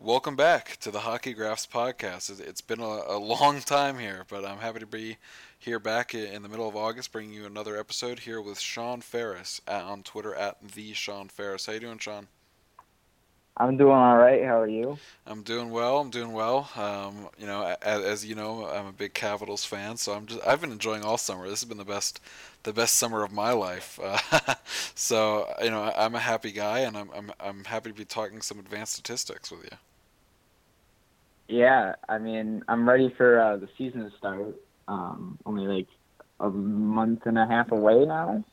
Welcome back to the Hockey Graphs podcast. It's been a, long time here, but I'm happy to be here back in the middle of August, bringing you another episode here with Shawn Ferris on Twitter at the Shawn Ferris. How you doing, Shawn? I'm doing all right. How are you? I'm doing well. I'm doing well. Um, you know, as, as, you know, I'm a big Capitals fan, so I'm just I've been enjoying all summer. This has been the best the best summer of my life. Uh, so you know, I'm a happy guy, and I'm, I'm I'm happy to be talking some advanced statistics with you. Yeah, I mean, I'm ready for uh, the season to start. Um, only like a month and a half away now.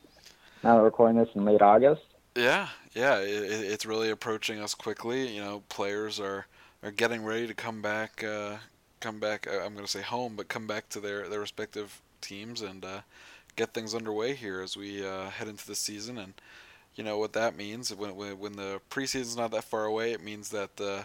Now we're recording this in late August. Yeah, yeah, it, it's really approaching us quickly. You know, players are are getting ready to come back. Uh, come back. Uh, I'm going to say home, but come back to their their respective teams and uh, get things underway here as we uh, head into the season. And you know what that means when when, when the preseason's not that far away. It means that the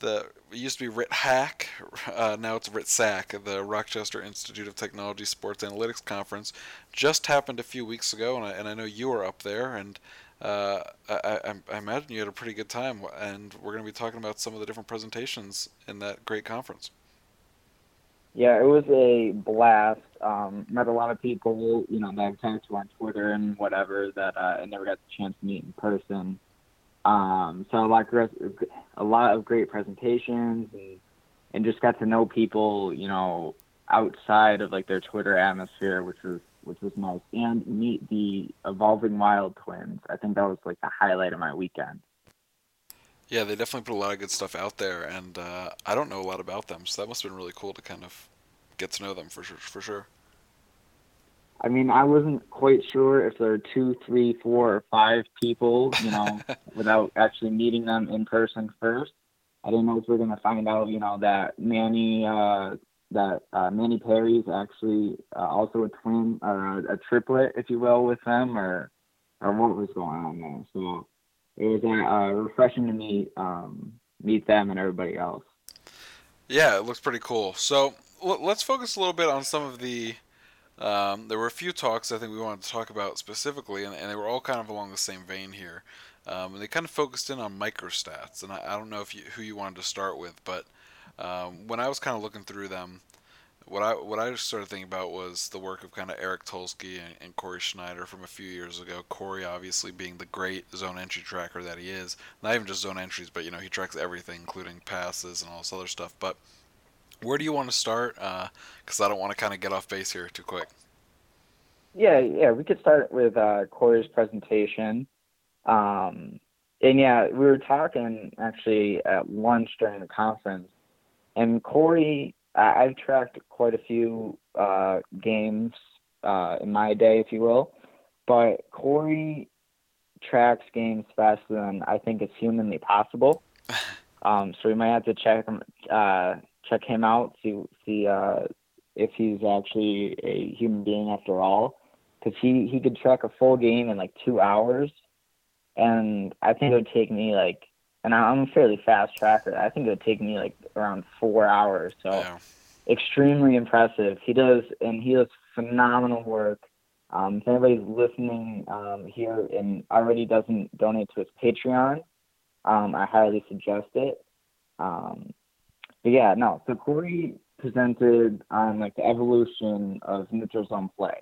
the it used to be RIT Hack, uh, now it's RIT SAC, the Rochester Institute of Technology Sports Analytics Conference, just happened a few weeks ago, and I, and I know you were up there, and uh, I, I, I, imagine you had a pretty good time, and we're going to be talking about some of the different presentations in that great conference. Yeah, it was a blast. Um, met a lot of people, you know, that I've talked to on Twitter and whatever that uh, I never got the chance to meet in person. Um, so a lot, of, a lot of great presentations and and just got to know people, you know, outside of like their Twitter atmosphere, which was which was nice, and meet the evolving wild twins. I think that was like the highlight of my weekend. Yeah, they definitely put a lot of good stuff out there, and uh, I don't know a lot about them, so that must have been really cool to kind of get to know them for sure. For sure. I mean, I wasn't quite sure if there were two, three, four, or five people, you know, without actually meeting them in person first. I didn't know if we were going to find out, you know, that Manny, uh, that uh, Manny is actually uh, also a twin or a, triplet, if you will, with them, or or what was going on there. So it was uh, refreshing to meet um, meet them and everybody else. Yeah, it looks pretty cool. So let's focus a little bit on some of the um, there were a few talks I think we wanted to talk about specifically, and, and they were all kind of along the same vein here. Um, and they kind of focused in on microstats, and I, I don't know if you, who you wanted to start with, but um, when I was kind of looking through them, what I what I started thinking about was the work of kind of Eric Tulsky and, and Corey Sznajder from a few years ago. Corey obviously being the great zone entry tracker that he is, not even just zone entries, but you know he tracks everything, including passes and all this other stuff. But where do you want to start? Because uh, I don't want to kind of get off base here too quick. Yeah, yeah, we could start with uh, Corey's presentation. Um, and yeah, we were talking actually at lunch during the conference, and Corey, I've tracked quite a few uh, games uh, in my day, if you will, but Corey tracks games faster than I think is humanly possible. Um, so we might have to check him, uh, check him out, see see uh, if he's actually a human being after all, because he he could track a full game in like two hours, and I think it would take me like, and I'm a fairly fast tracker. I think it would take me like around four hours. So yeah. extremely impressive. He does, and he does phenomenal work. Um, if anybody's listening um, here and already doesn't donate to his Patreon, um, I highly suggest it. Um, but yeah, no. So Corey presented on like the evolution of neutral zone play.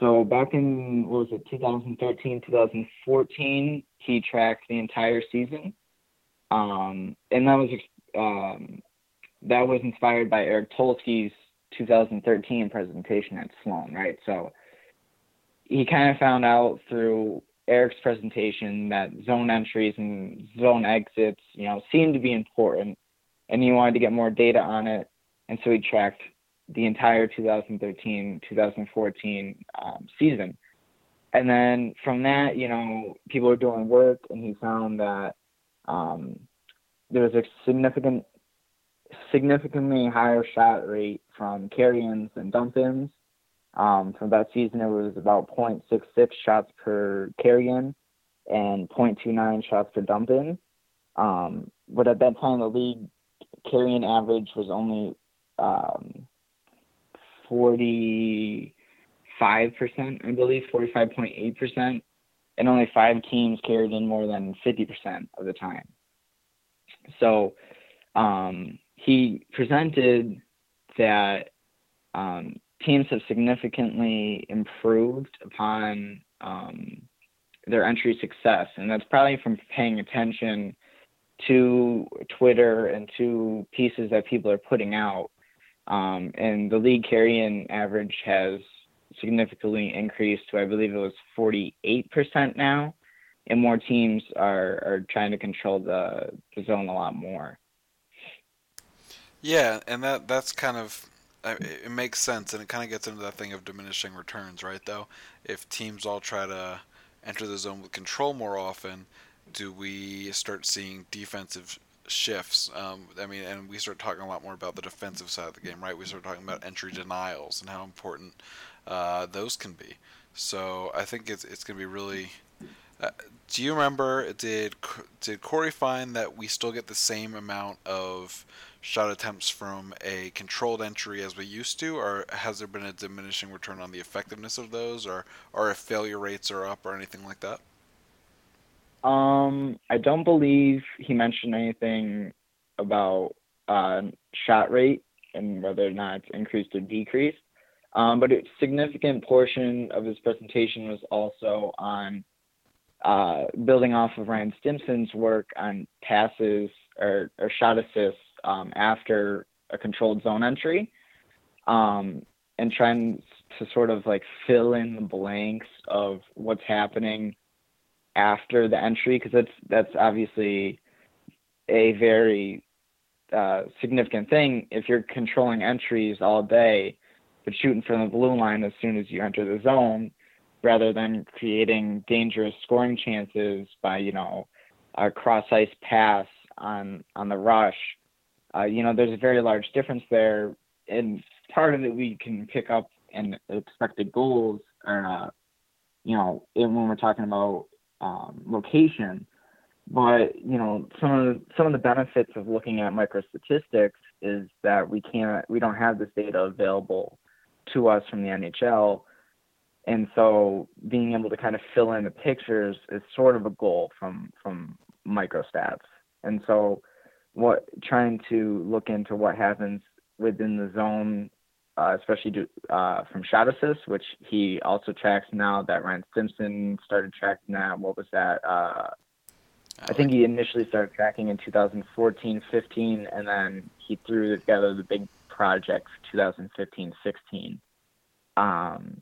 So back in what was it, 2013, 2014, he tracked the entire season, um, and that was um, that was inspired by Eric Tulsky's 2013 presentation at Sloan, right? So he kind of found out through Eric's presentation that zone entries and zone exits, you know, seemed to be important and he wanted to get more data on it. And so he tracked the entire 2013 2014 um, season. And then from that, you know, people were doing work, and he found that um, there was a significant, significantly higher shot rate from carry-ins and dump-ins. Um, from that season, it was about 0.66 shots per carry-in and 0.29 shots per dump-in. Um, but at that time, the league carrying average was only um, 45%, I believe, 45.8%, and only five teams carried in more than 50% of the time. So um, he presented that um, teams have significantly improved upon um, their entry success, and that's probably from paying attention to Twitter and to pieces that people are putting out. Um, and the league carry-in average has significantly increased to I believe it was 48% now, and more teams are are trying to control the, the zone a lot more. Yeah, and that that's kind of it makes sense, and it kind of gets into that thing of diminishing returns, right? Though, if teams all try to enter the zone with control more often, do we start seeing defensive shifts? Um, I mean, and we start talking a lot more about the defensive side of the game, right? We start talking about entry denials and how important uh, those can be. So I think it's it's going to be really. Uh, do you remember? Did did Corey find that we still get the same amount of shot attempts from a controlled entry as we used to, or has there been a diminishing return on the effectiveness of those, or or if failure rates are up or anything like that? Um, I don't believe he mentioned anything about uh, shot rate and whether or not it's increased or decreased. Um, but a significant portion of his presentation was also on uh, building off of Ryan Stimson's work on passes or, or shot assists um, after a controlled zone entry um, and trying to sort of like fill in the blanks of what's happening after the entry because that's that's obviously a very uh, significant thing if you're controlling entries all day but shooting from the blue line as soon as you enter the zone rather than creating dangerous scoring chances by you know a cross ice pass on on the rush uh, you know there's a very large difference there and part of it we can pick up in expected goals or uh, you know when we're talking about um, location but you know some of the, some of the benefits of looking at micro statistics is that we can't we don't have this data available to us from the NHL. And so being able to kind of fill in the pictures is sort of a goal from from microstats. And so what trying to look into what happens within the zone, uh, especially to, uh, from shot assists, which he also tracks now that Ryan Stimson started tracking that. What was that? Uh, I think he initially started tracking in 2014, 15, and then he threw together the big project for 2015-16. Um,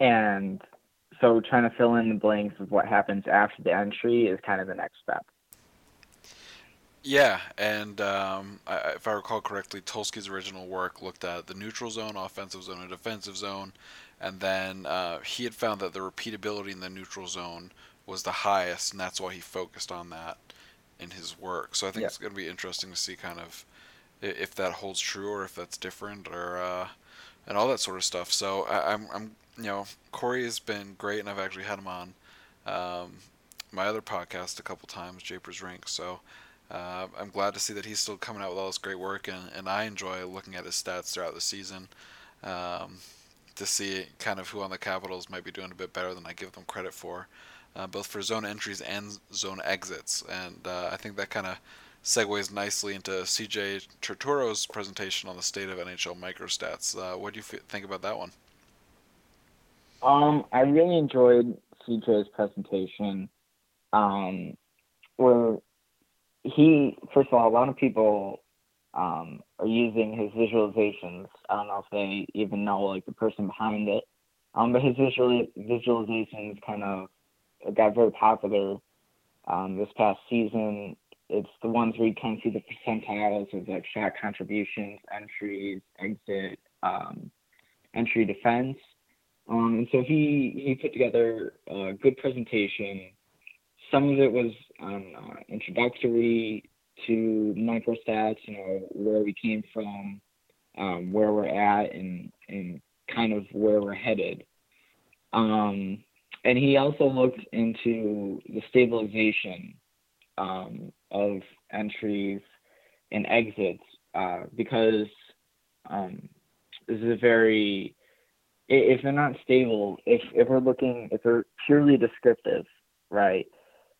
and so trying to fill in the blanks of what happens after the entry is kind of the next step. Yeah, and um, I, if I recall correctly, Tulsky's original work looked at the neutral zone, offensive zone, and defensive zone, and then uh, he had found that the repeatability in the neutral zone was the highest, and that's why he focused on that in his work. So I think yeah. it's going to be interesting to see kind of if that holds true or if that's different or uh, and all that sort of stuff. So I, am I'm, I'm you know Corey has been great, and I've actually had him on um, my other podcast a couple times, Japers Rink. So. Uh, I'm glad to see that he's still coming out with all this great work, and, and I enjoy looking at his stats throughout the season um, to see kind of who on the Capitals might be doing a bit better than I give them credit for, uh, both for zone entries and zone exits. And uh, I think that kind of segues nicely into CJ Turturo's presentation on the state of NHL microstats. Uh, what do you f- think about that one? Um, I really enjoyed CJ's presentation. Um, where he, first of all, a lot of people um, are using his visualizations. I don't know if they even know like the person behind it. Um, but his visual visualizations kind of got very popular um, this past season it's the ones where you of see the percentiles of like shot contributions, entries, exit, um, entry defense. Um, and so he he put together a good presentation. Some of it was um, uh, introductory to microstats, you know, where we came from, um, where we're at, and and kind of where we're headed. Um, and he also looked into the stabilization um, of entries and exits uh, because um, this is a very if they're not stable if if we're looking if they're purely descriptive right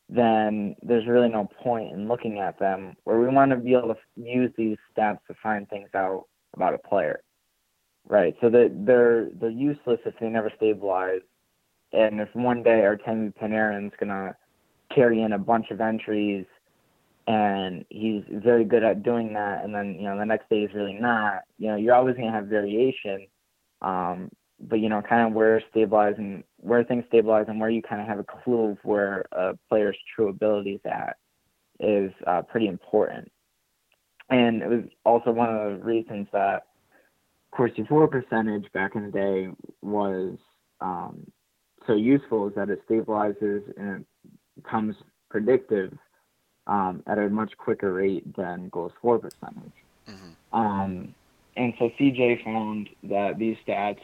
then there's really no point in looking at them. Where we want to be able to use these stats to find things out about a player, right? So that they're they're useless if they never stabilize, and if one day our Artemi Panarin's gonna carry in a bunch of entries, and he's very good at doing that, and then you know the next day he's really not. You know, you're always gonna have variation. Um, but you know, kind of where stabilizing, where things stabilize, and where you kind of have a clue of where a player's true ability is at is uh, pretty important. And it was also one of the reasons that Corsi for percentage back in the day was um, so useful is that it stabilizes and it becomes predictive um, at a much quicker rate than goals for percentage. Mm-hmm. Um, and so CJ found that these stats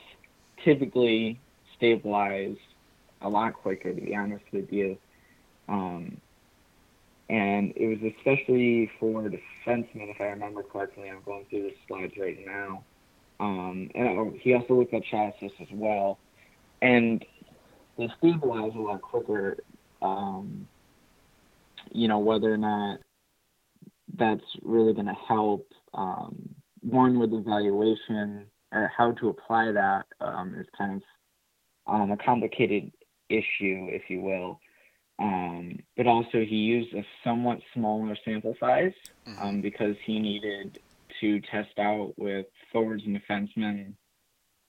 typically stabilize a lot quicker, to be honest with you. Um, and it was especially for defensemen, if I remember correctly. I'm going through the slides right now. Um, and he also looked at shot as well. And they stabilize a lot quicker, um, you know, whether or not that's really going to help, um, one, with evaluation or how to apply that um, is kind of um, a complicated issue, if you will. Um, but also, he used a somewhat smaller sample size mm-hmm. um, because he needed to test out with forwards and defensemen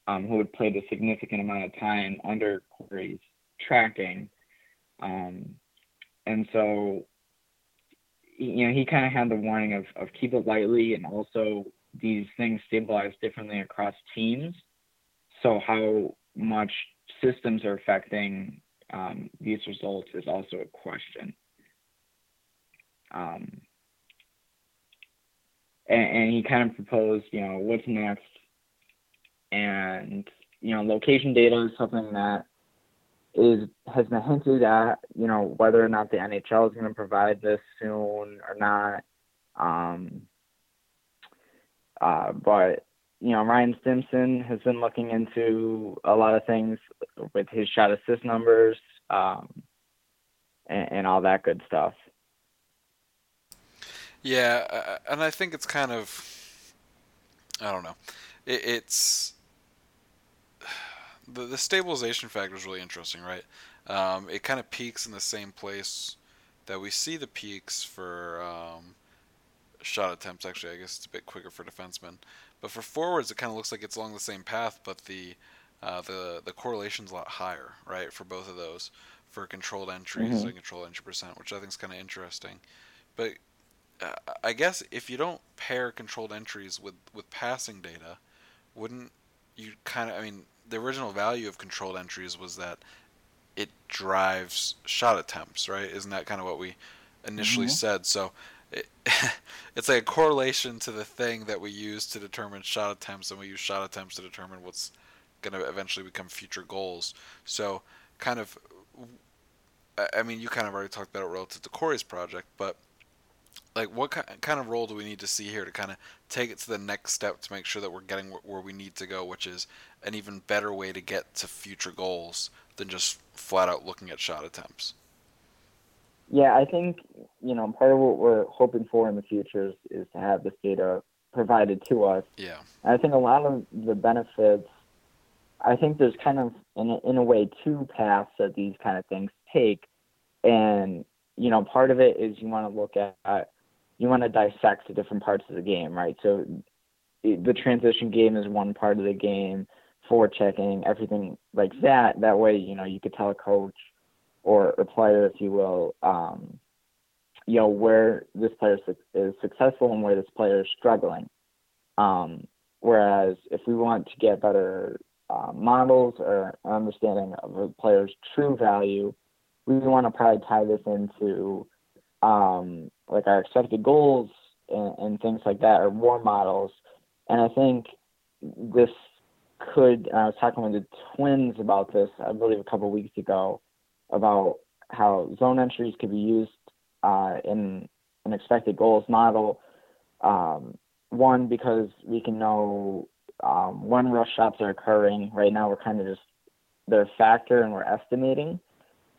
um, who had played a significant amount of time under Corey's tracking. Um, and so, you know, he kind of had the warning of, of keep it lightly and also these things stabilize differently across teams. So how much systems are affecting um, these results is also a question. Um, and, and, he kind of proposed, you know, what's next, and you know, location data is something that is has been hinted at. You know, whether or not the NHL is going to provide this soon or not. Um, uh, but you know, Ryan Stimson has been looking into a lot of things with his shot assist numbers um, and, and, all that good stuff. Yeah, and I think it's kind of, I don't know, it, it's the the stabilization factor is really interesting, right? Um, it kind of peaks in the same place that we see the peaks for um, shot attempts. Actually, I guess it's a bit quicker for defensemen, but for forwards, it kind of looks like it's along the same path, but the uh, the the correlation's a lot higher, right, for both of those, for controlled entries mm-hmm. and controlled entry percent, which I think is kind of interesting. But uh, I guess if you don't pair controlled entries with with passing data, wouldn't you kind of? I mean, the original value of controlled entries was that it drives shot attempts, right? Isn't that kind of what we initially mm-hmm. said? So it, it's like a correlation to the thing that we use to determine shot attempts, and we use shot attempts to determine what's going to eventually become future goals. So, kind of, I mean, you kind of already talked about it relative to Corey's project, but like, what kind of role do we need to see here to kind of take it to the next step to make sure that we're getting where we need to go, which is an even better way to get to future goals than just flat out looking at shot attempts? Yeah, I think you know part of what we're hoping for in the future is, is to have this data provided to us. Yeah. And I think a lot of the benefits. I think there's kind of in a, in a way two paths that these kind of things take, and you know part of it is you want to look at you want to dissect the different parts of the game, right? So the transition game is one part of the game, for checking, everything like that. That way, you know, you could tell a coach or a player, if you will, um, you know, where this player is successful and where this player is struggling. Um, whereas if we want to get better uh, models or understanding of a player's true value, we want to probably tie this into um, like our expected goals and, and things like that, or war models. And I think this could. I was talking with the Twins about this, I believe, a couple weeks ago, about how zone entries could be used uh, in an expected goals model. Um, one, because we can know um, when rush shots are occurring. Right now, we're kind of just they're a factor and we're estimating.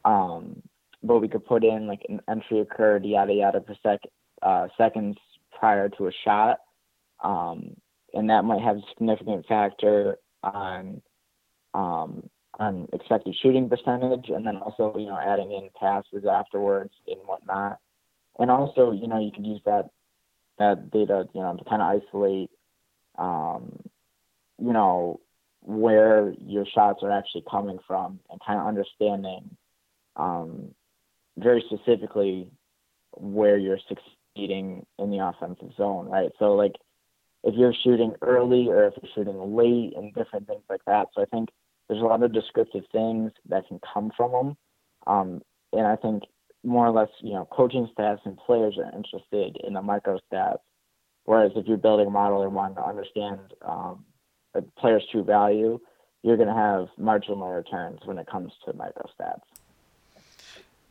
Um, but we could put in like an entry occurred yada yada per sec uh, seconds prior to a shot, um, and that might have a significant factor on um, on expected shooting percentage, and then also you know adding in passes afterwards and whatnot, and also you know you could use that that data you know to kind of isolate um, you know where your shots are actually coming from and kind of understanding um, very specifically where you're succeeding in the offensive zone, right? So like if you're shooting early or if you're shooting late and different things like that. So I think there's a lot of descriptive things that can come from them. Um, and I think more or less, you know, coaching staffs and players are interested in the micro stats. Whereas if you're building a model and want to understand um, a player's true value, you're going to have marginal returns when it comes to micro stats.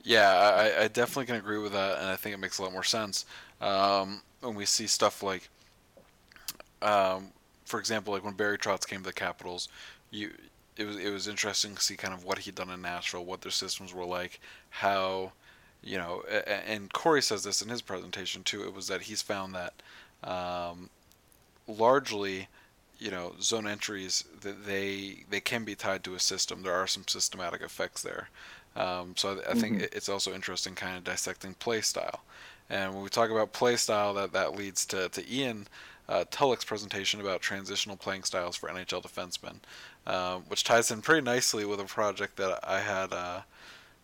Yeah, I, I definitely can agree with that, and I think it makes a lot more sense. Um, when we see stuff like, um, for example, like when Barry Trotz came to the Capitals, you it was it was interesting to see kind of what he'd done in Nashville, what their systems were like, how, you know, and Corey says this in his presentation too. It was that he's found that um, largely, you know, zone entries that they they can be tied to a system. There are some systematic effects there. Um, so I, I think mm-hmm. it's also interesting kind of dissecting play style. And when we talk about play style, that that leads to to Ian uh, Tulloch's presentation about transitional playing styles for NHL defensemen, um, which ties in pretty nicely with a project that I had uh,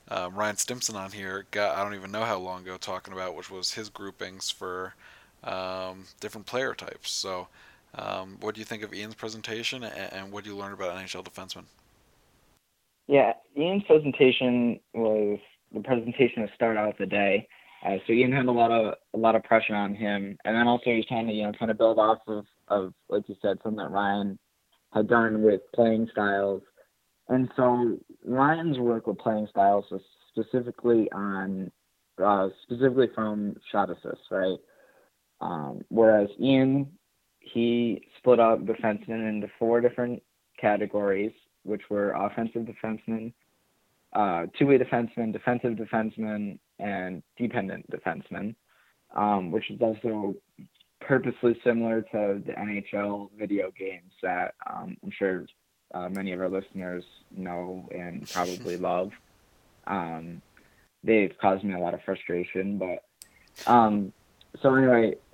um, Ryan Stimson on here. Got I don't even know how long ago talking about, which was his groupings for um, different player types. So, um, what do you think of Ian's presentation, and, and what do you learn about NHL defensemen? Yeah, Ian's presentation was the presentation to start out the day. Uh, so Ian had a lot of a lot of pressure on him, and then also he's trying to you know trying to build off of of like you said something that Ryan had done with playing styles, and so Ryan's work with playing styles was specifically on uh, specifically from shot assists, right? Um, whereas Ian he split up defensemen into four different categories, which were offensive defensemen, uh, two-way defensemen, defensive defensemen, and dependent defensemen, um, which is also purposely similar to the NHL video games that um, I'm sure uh, many of our listeners know and probably love. Um, they've caused me a lot of frustration, but um, so anyway,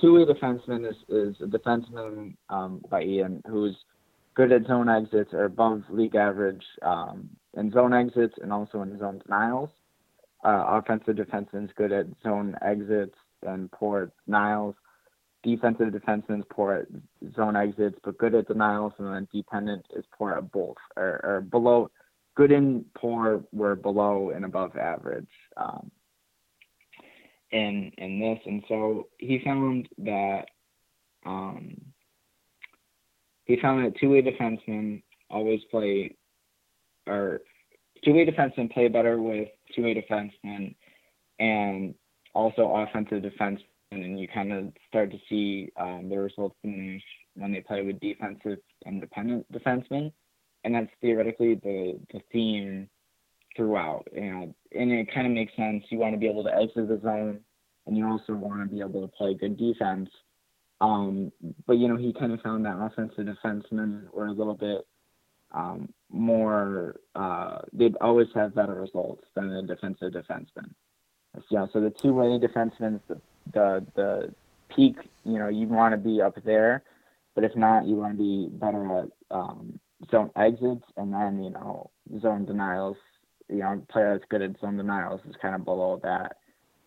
two-way defenseman is, is a defenseman um, by Ian who's good at zone exits or above league average um, in zone exits and also in zone denials. Uh, offensive defenseman is good at zone exits and poor denials. Defensive defenseman is poor at zone exits, but good at denials, and then dependent is poor at both, or, or below. Good and poor were below and above average um, in in this, and so he found that um, he found that two-way defensemen always play, or two-way defensemen play better with two-way defensemen, and also offensive defensemen, and you kind of start to see um, the results diminish when they play with defensive independent defensemen, and that's theoretically the the theme throughout. And and it kind of makes sense. You want to be able to exit the zone, and you also want to be able to play good defense um, but you know, he kind of found that offensive defensemen were a little bit um, more. Uh, they'd always have better results than the defensive defenseman. Yeah, so the two-way defensemen, the, the the peak. You know, you want to be up there, but if not, you want to be better at um, zone exits, and then you know zone denials. You know, player that's good at zone denials is kind of below that,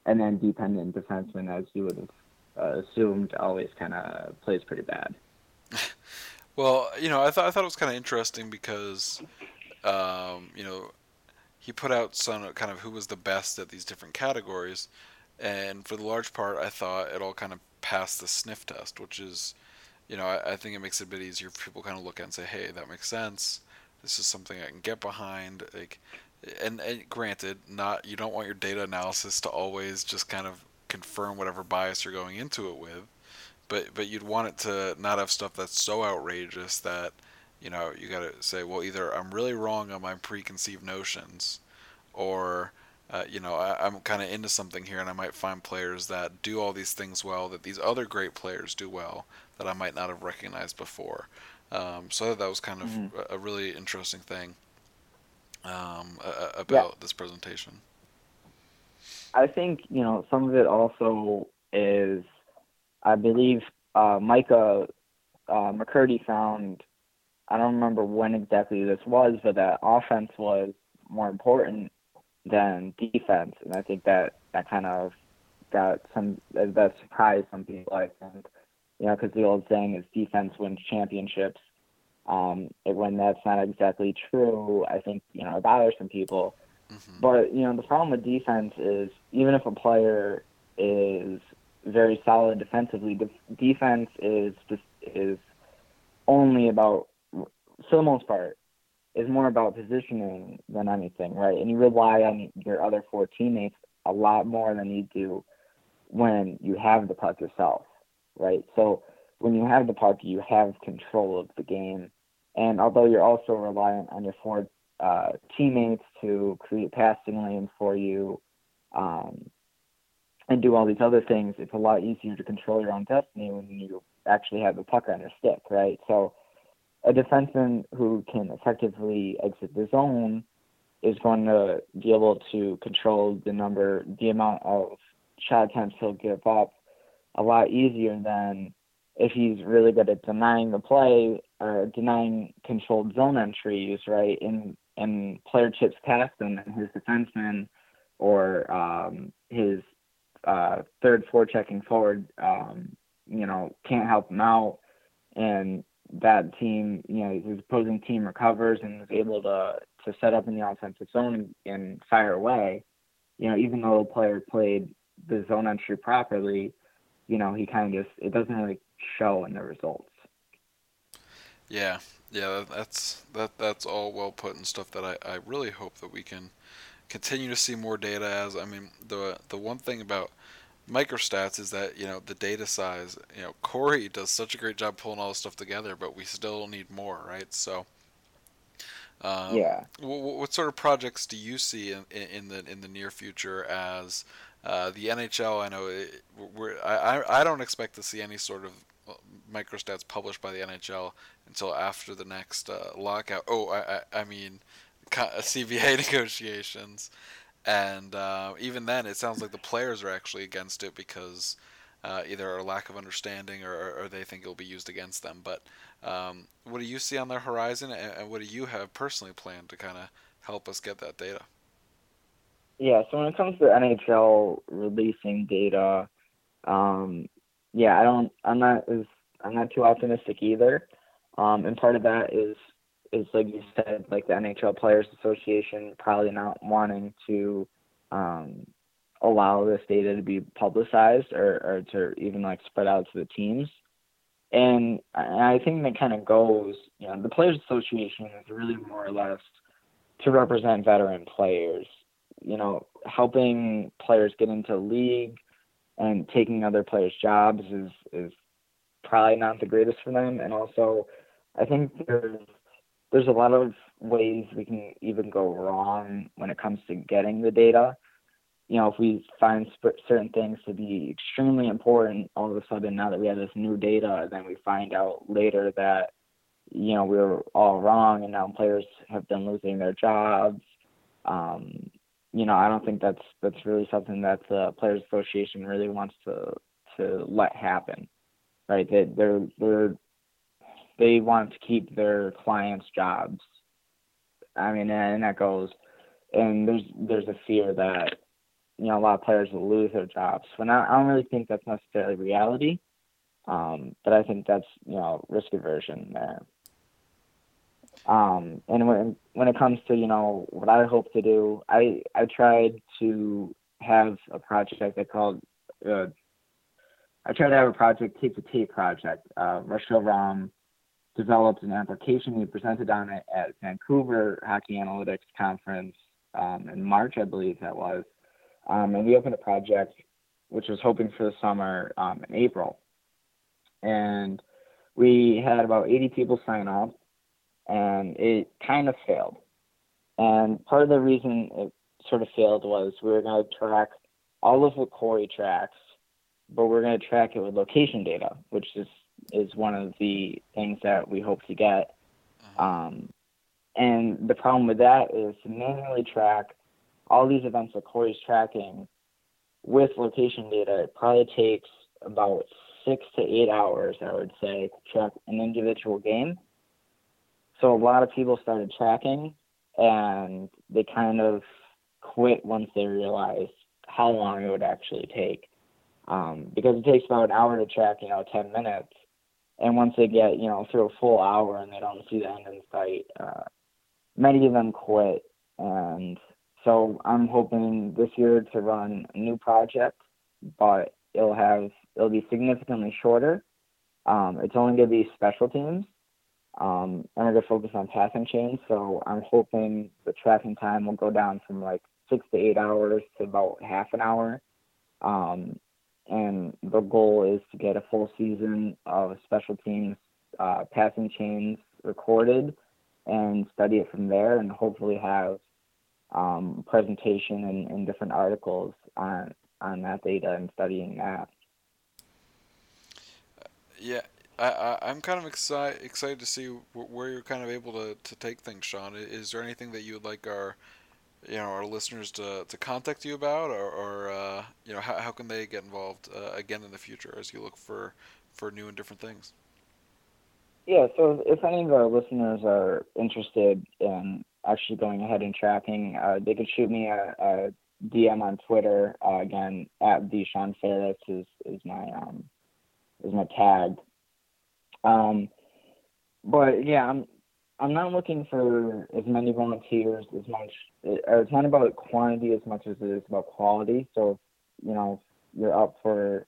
and then dependent defenseman, as you would have uh, assumed always kind of plays pretty bad. well, you know, I thought I thought it was kind of interesting because, um, you know, he put out some kind of who was the best at these different categories, and for the large part, I thought it all kind of passed the sniff test, which is, you know, I, I think it makes it a bit easier for people kind of look at and say, hey, that makes sense. This is something I can get behind. Like, and, and granted, not you don't want your data analysis to always just kind of confirm whatever bias you're going into it with. But but you'd want it to not have stuff that's so outrageous that you know you got to say, well, either I'm really wrong on my preconceived notions, or uh, you know, I, am kind of into something here, and I might find players that do all these things well that these other great players do well that I might not have recognized before. Um, so that was kind of mm-hmm. a, a, really interesting thing um, about yeah. this presentation. I think you know some of it also is, I believe uh, Micah uh, McCurdy found. I don't remember when exactly this was, but that offense was more important than defense, and I think that that kind of got some that surprised some people. I think, you know, because the old saying is defense wins championships. Um, when that's not exactly true, I think you know it bothers some people. Mm-hmm. But you know, the problem with defense is even if a player is very solid defensively, de- defense is just is only about, for the most part, is more about positioning than anything, right? And you rely on your other four teammates a lot more than you do when you have the puck yourself, right? So when you have the puck, you have control of the game. And although you're also reliant on your four uh, teammates to create passing lanes for you um, and do all these other things, it's a lot easier to control your own destiny when you actually have the puck on your stick, right? So a defenseman who can effectively exit the zone is going to be able to control the number, the amount of shot attempts he'll give up a lot easier than if he's really good at denying the play or denying controlled zone entries, right? And and player chips past him and his defenseman or um, his uh, third four checking forward, um, you know, can't help him out. And that team, you know, his opposing team recovers and is able to to set up in the offensive zone and, fire away. You know, even though the player played the zone entry properly, you know, he kind of just it doesn't really show in the results. Yeah, yeah, that's that that's all well put and stuff that I, I really hope that we can continue to see more data as I mean the the one thing about microstats is that you know the data size you know corey does such a great job pulling all this stuff together but we still need more right? So um, yeah. what, what, sort of projects do you see in, in the in the near future as uh, the nhl i know it, we're I, I don't expect to see any sort of uh, microstats published by the nhl until after the next uh, lockout. Oh I, I, I mean cba negotiations and uh, even then, it sounds like the players are actually against it because uh, either a lack of understanding or, or, they think it'll be used against them. But um, what do you see on their horizon, and, what do you have personally planned to kind of help us get that data? Yeah, so when it comes to NHL releasing data, um, yeah, I don't, I'm not as, I'm not too optimistic either. Um, and part of that is is like you said, like the NHL Players Association probably not wanting to um, allow this data to be publicized or, or to even like spread out to the teams. And I think that kind of goes, you know, the Players Association is really more or less to represent veteran players, you know, helping players get into league and taking other players' jobs is is probably not the greatest for them. And also, I think there's there's a lot of ways we can even go wrong when it comes to getting the data. You know, if we find sp- certain things to be extremely important, all of a sudden now that we have this new data, then we find out later that you know we were all wrong, and now players have been losing their jobs. Um, you know, I don't think that's that's really something that the Players Association really wants to to let happen, right? That they're they're they want to keep their clients' jobs. I mean, and that goes, and there's there's a fear that you know a lot of players will lose their jobs. But I, I don't really think that's necessarily reality. Um, but I think that's you know risk aversion there. Um, and when when it comes to you know what I hope to do, I I tried to have a project called uh, I tried to have a project tape to tape project. Uh, Rachel Ram developed an application. We presented on it at Vancouver Hockey Analytics Conference um, in March, I believe that was. Um, and we opened a project which was hoping for the summer um, in April. And we had about 80 people sign up, and it kind of failed. And part of the reason it sort of failed was we were going to track all of what Corey tracks, but we're going to track it with location data, which is is one of the things that we hope to get. Uh-huh. Um, and the problem with that is to manually track all these events that Corey's tracking with location data. It probably takes about six to eight hours, I would say, to track an individual game. So a lot of people started tracking, and they kind of quit once they realized how long it would actually take. Um, because it takes about an hour to track, you know, 10 minutes. And once they get, you know, through a full hour and they don't see the end in sight, uh, many of them quit. And so I'm hoping this year to run a new project, but it'll have, it'll be significantly shorter. Um, it's only going to be special teams. Um, and to focus on passing chains. So I'm hoping the tracking time will go down from like six to eight hours to about half an hour. Um, and the goal is to get a full season of special teams uh, passing chains recorded and study it from there, and hopefully have um, presentation and, and different articles on on that data and studying that. Yeah, I, I I'm kind of excited excited to see where you're kind of able to, to take things, Shawn. Is there anything that you would like our you know our listeners to, to contact you about, or, or uh, you know how, how can they get involved uh, again in the future as you look for for new and different things? Yeah, so if any of our listeners are interested in actually going ahead and tracking, uh, they could shoot me a, a DM on Twitter. Uh, again, at the Shawn Ferris is is my um is my tag. Um, but yeah, I'm I'm not looking for as many volunteers as much. It's not about quantity as much as it is about quality. So, you know, you're up for,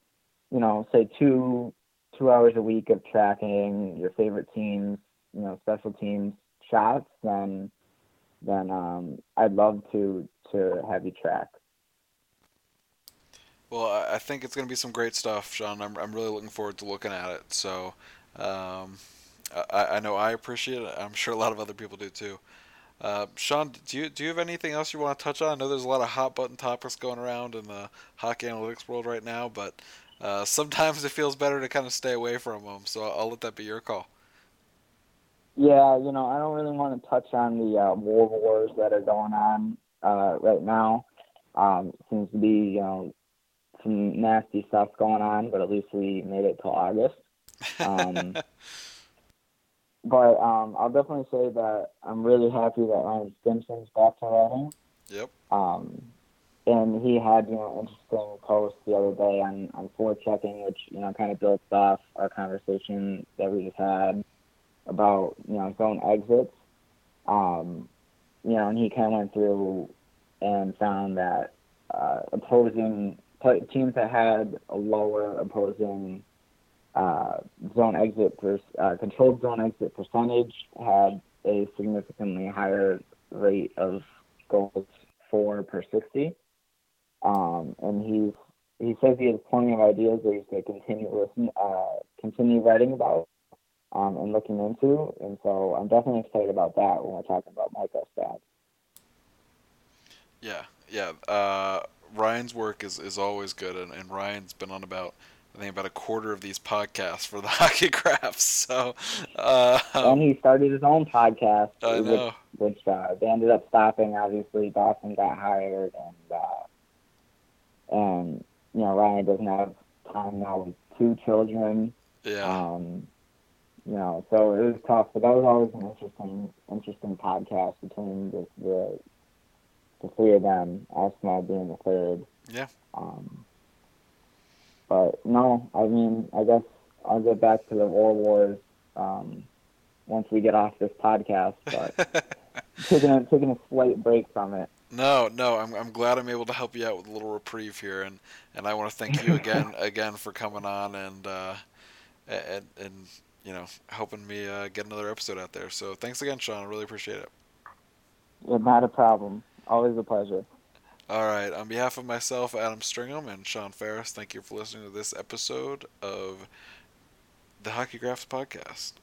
you know, say two two hours a week of tracking your favorite teams, you know, special teams shots, then then um, I'd love to to have you track. Well, I think it's going to be some great stuff, Shawn. I'm I'm really looking forward to looking at it. So. Um, I, I know I appreciate it. I'm sure a lot of other people do too. Uh, Shawn, do you do you have anything else you want to touch on? I know there's a lot of hot button topics going around in the hockey analytics world right now, but uh, sometimes it feels better to kind of stay away from them. So I'll, let that be your call. Yeah, you know, I don't really want to touch on the uh, war wars that are going on uh, right now. Um, seems to be, you know, some nasty stuff going on, but at least we made it till August. Um, but um, I'll definitely say that I'm really happy that Ryan Stimson's back to writing. Yep. Um, and he had you know interesting post the other day on on forechecking, which you know kind of built off our conversation that we just had about you know zone exits. Um, you know, and he kind of went through and found that uh, opposing teams that had a lower opposing uh, zone exit per, uh, controlled zone exit percentage had a significantly higher rate of goals for per 60. Um, and he's he says he has plenty of ideas that he's going to continue listen, uh, continue writing about um, and looking into. And so I'm definitely excited about that when we're talking about micro stats. Yeah, yeah. Uh, Ryan's work is, is always good, and, and Ryan's been on about I think about a quarter of these podcasts for the Hockey Graphs. So, uh, and he started his own podcast, I know. which, which uh, they ended up stopping. Obviously, Dawson got hired, and uh, and you know Ryan doesn't have time now with two children. Yeah. Um, you know, so it was tough, but that was always an interesting, interesting podcast between the the, the three of them. Asma being the third. Yeah. Um, but no, I mean, I guess I'll get back to the war wars um, once we get off this podcast. But taking a, taking a slight break from it. No, no, I'm I'm glad I'm able to help you out with a little reprieve here, and, and I want to thank you again again for coming on and uh, and and you know helping me uh, get another episode out there. So thanks again, Shawn. I really appreciate it. Yeah, not a problem. Always a pleasure. All right. On behalf of myself, Adam Stringham, and Shawn Ferris, thank you for listening to this episode of the Hockey Graphs podcast.